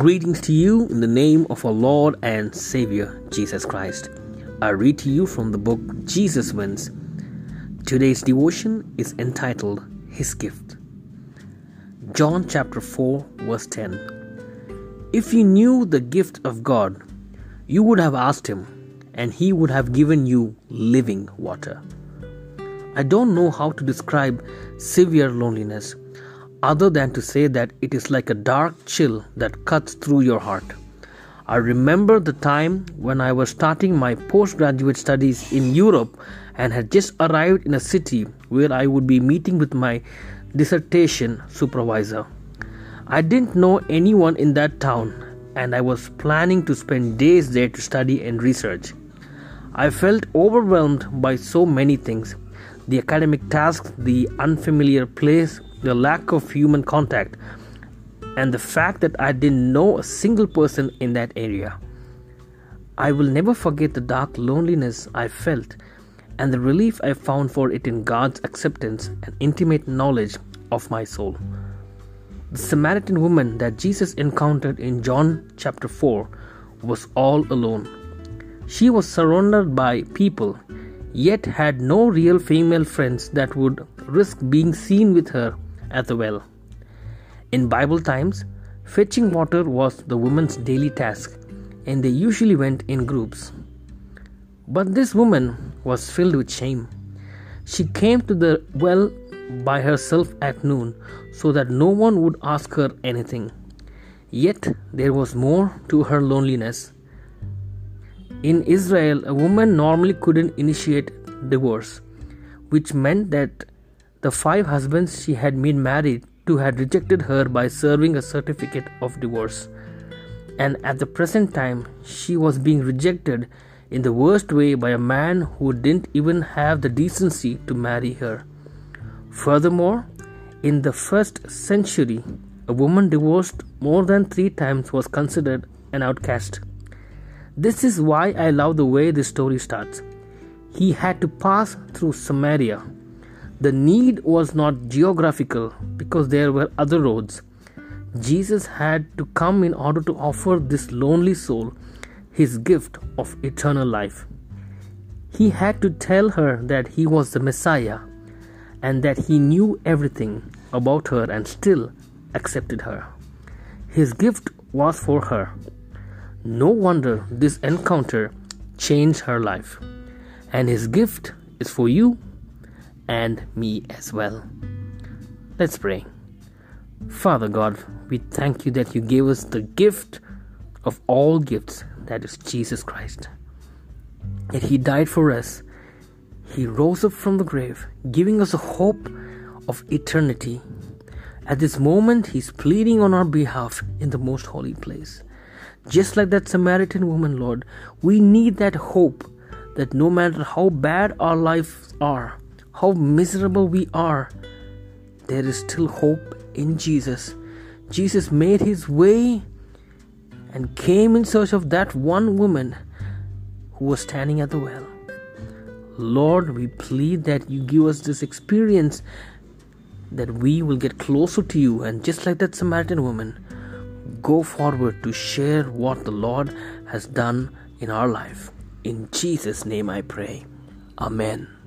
Greetings to you in the name of our Lord and Savior, Jesus Christ. I read to you from the book Jesus Wins. Today's devotion is entitled His Gift. John chapter 4, verse 10. If you knew the gift of God, you would have asked Him, and He would have given you living water. I don't know how to describe severe loneliness other than to say that it is like a dark chill that cuts through your heart. I remember the time when I was starting my postgraduate studies in Europe and had just arrived in a city where I would be meeting with my dissertation supervisor. I didn't know anyone in that town and I was planning to spend days there to study and research. I felt overwhelmed by so many things the academic tasks, the unfamiliar place, the lack of human contact, and the fact that I didn't know a single person in that area. I will never forget the dark loneliness I felt and the relief I found for it in God's acceptance and intimate knowledge of my soul. The Samaritan woman that Jesus encountered in John chapter 4 was all alone. She was surrounded by people, yet had no real female friends that would risk being seen with her at the well. In Bible times, fetching water was the woman's daily task, and they usually went in groups. But this woman was filled with shame. She came to the well by herself at noon so that no one would ask her anything. Yet there was more to her loneliness. In Israel, a woman normally couldn't initiate divorce, which meant that the five husbands she had been married to had rejected her by serving a certificate of divorce. And at the present time, she was being rejected in the worst way by a man who didn't even have the decency to marry her. Furthermore, in the first century, a woman divorced more than three times was considered an outcast. This is why I love the way this story starts. He had to pass through Samaria the need was not geographical because there were other roads. Jesus had to come in order to offer this lonely soul his gift of eternal life. He had to tell her that he was the Messiah and that he knew everything about her and still accepted her. His gift was for her. No wonder this encounter changed her life. And his gift is for you and me as well. Let's pray. Father God, we thank you that you gave us the gift of all gifts, that is Jesus Christ. That He died for us, He rose up from the grave, giving us a hope of eternity. At this moment, He's pleading on our behalf in the most holy place. Just like that Samaritan woman, Lord, we need that hope that no matter how bad our lives are, how miserable we are, there is still hope in Jesus. Jesus made his way and came in search of that one woman who was standing at the well. Lord, we plead that you give us this experience that we will get closer to you and just like that Samaritan woman, go forward to share what the Lord has done in our life. In Jesus' name I pray. Amen.